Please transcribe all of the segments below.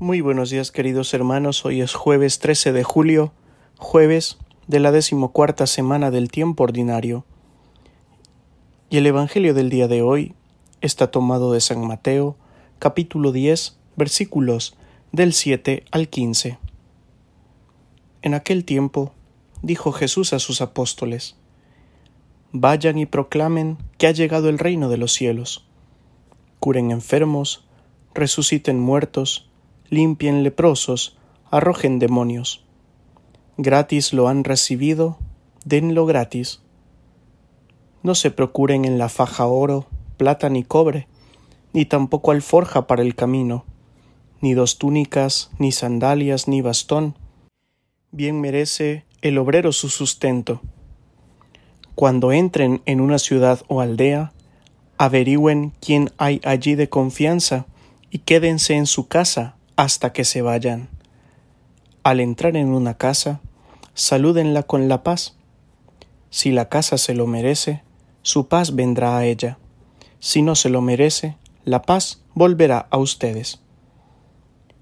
Muy buenos días queridos hermanos, hoy es jueves 13 de julio, jueves de la decimocuarta semana del tiempo ordinario. Y el Evangelio del día de hoy está tomado de San Mateo, capítulo 10, versículos del 7 al 15. En aquel tiempo dijo Jesús a sus apóstoles, Vayan y proclamen que ha llegado el reino de los cielos. Curen enfermos, resuciten muertos, limpien leprosos, arrojen demonios. Gratis lo han recibido, denlo gratis. No se procuren en la faja oro, plata ni cobre, ni tampoco alforja para el camino, ni dos túnicas, ni sandalias, ni bastón. Bien merece el obrero su sustento. Cuando entren en una ciudad o aldea, averigüen quién hay allí de confianza y quédense en su casa hasta que se vayan. Al entrar en una casa, salúdenla con la paz. Si la casa se lo merece, su paz vendrá a ella. Si no se lo merece, la paz volverá a ustedes.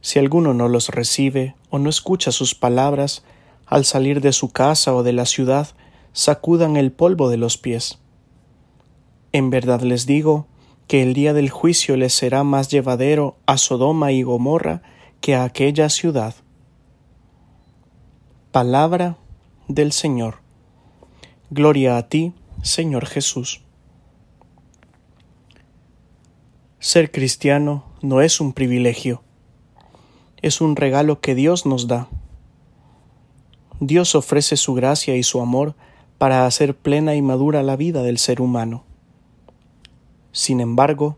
Si alguno no los recibe o no escucha sus palabras, al salir de su casa o de la ciudad, sacudan el polvo de los pies. En verdad les digo, que el día del juicio les será más llevadero a Sodoma y Gomorra que a aquella ciudad. Palabra del Señor. Gloria a ti, Señor Jesús. Ser cristiano no es un privilegio, es un regalo que Dios nos da. Dios ofrece su gracia y su amor para hacer plena y madura la vida del ser humano. Sin embargo,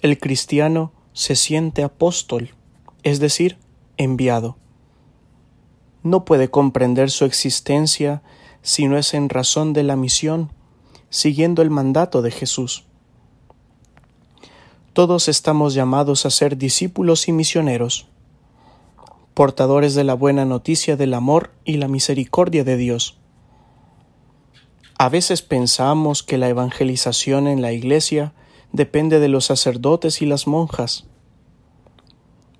el cristiano se siente apóstol, es decir, enviado. No puede comprender su existencia si no es en razón de la misión, siguiendo el mandato de Jesús. Todos estamos llamados a ser discípulos y misioneros, portadores de la buena noticia del amor y la misericordia de Dios. A veces pensamos que la evangelización en la Iglesia depende de los sacerdotes y las monjas.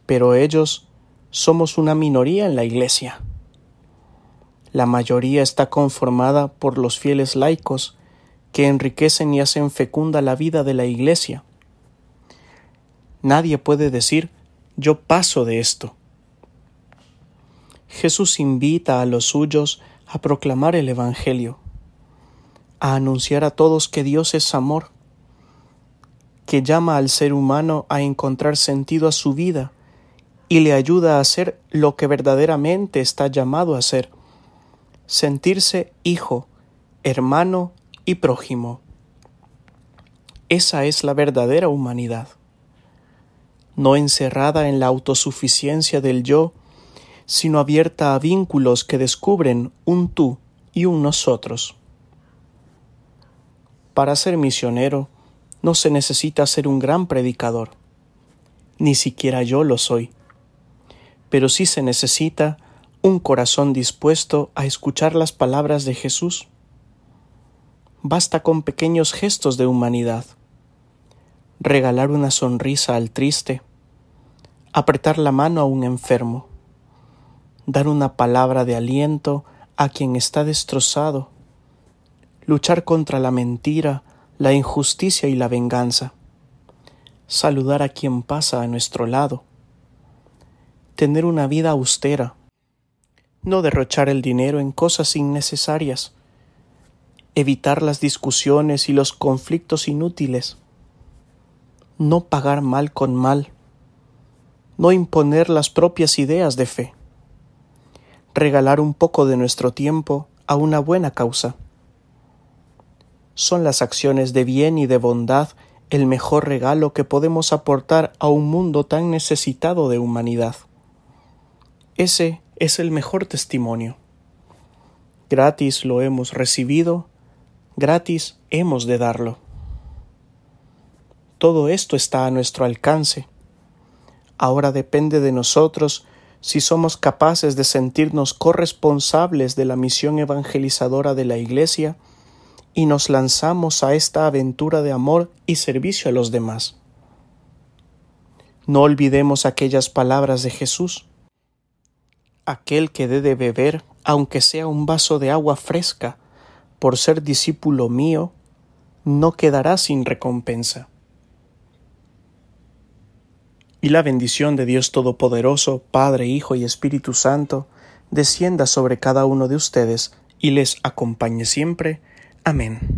Pero ellos somos una minoría en la Iglesia. La mayoría está conformada por los fieles laicos que enriquecen y hacen fecunda la vida de la Iglesia. Nadie puede decir yo paso de esto. Jesús invita a los suyos a proclamar el Evangelio, a anunciar a todos que Dios es amor, que llama al ser humano a encontrar sentido a su vida y le ayuda a hacer lo que verdaderamente está llamado a hacer, sentirse hijo, hermano y prójimo. Esa es la verdadera humanidad, no encerrada en la autosuficiencia del yo, sino abierta a vínculos que descubren un tú y un nosotros. Para ser misionero, no se necesita ser un gran predicador. Ni siquiera yo lo soy. Pero sí se necesita un corazón dispuesto a escuchar las palabras de Jesús. Basta con pequeños gestos de humanidad. Regalar una sonrisa al triste, apretar la mano a un enfermo, dar una palabra de aliento a quien está destrozado, luchar contra la mentira la injusticia y la venganza, saludar a quien pasa a nuestro lado, tener una vida austera, no derrochar el dinero en cosas innecesarias, evitar las discusiones y los conflictos inútiles, no pagar mal con mal, no imponer las propias ideas de fe, regalar un poco de nuestro tiempo a una buena causa son las acciones de bien y de bondad el mejor regalo que podemos aportar a un mundo tan necesitado de humanidad. Ese es el mejor testimonio. Gratis lo hemos recibido, gratis hemos de darlo. Todo esto está a nuestro alcance. Ahora depende de nosotros si somos capaces de sentirnos corresponsables de la misión evangelizadora de la Iglesia y nos lanzamos a esta aventura de amor y servicio a los demás. No olvidemos aquellas palabras de Jesús. Aquel que dé de beber, aunque sea un vaso de agua fresca, por ser discípulo mío, no quedará sin recompensa. Y la bendición de Dios Todopoderoso, Padre, Hijo y Espíritu Santo, descienda sobre cada uno de ustedes y les acompañe siempre. Amén.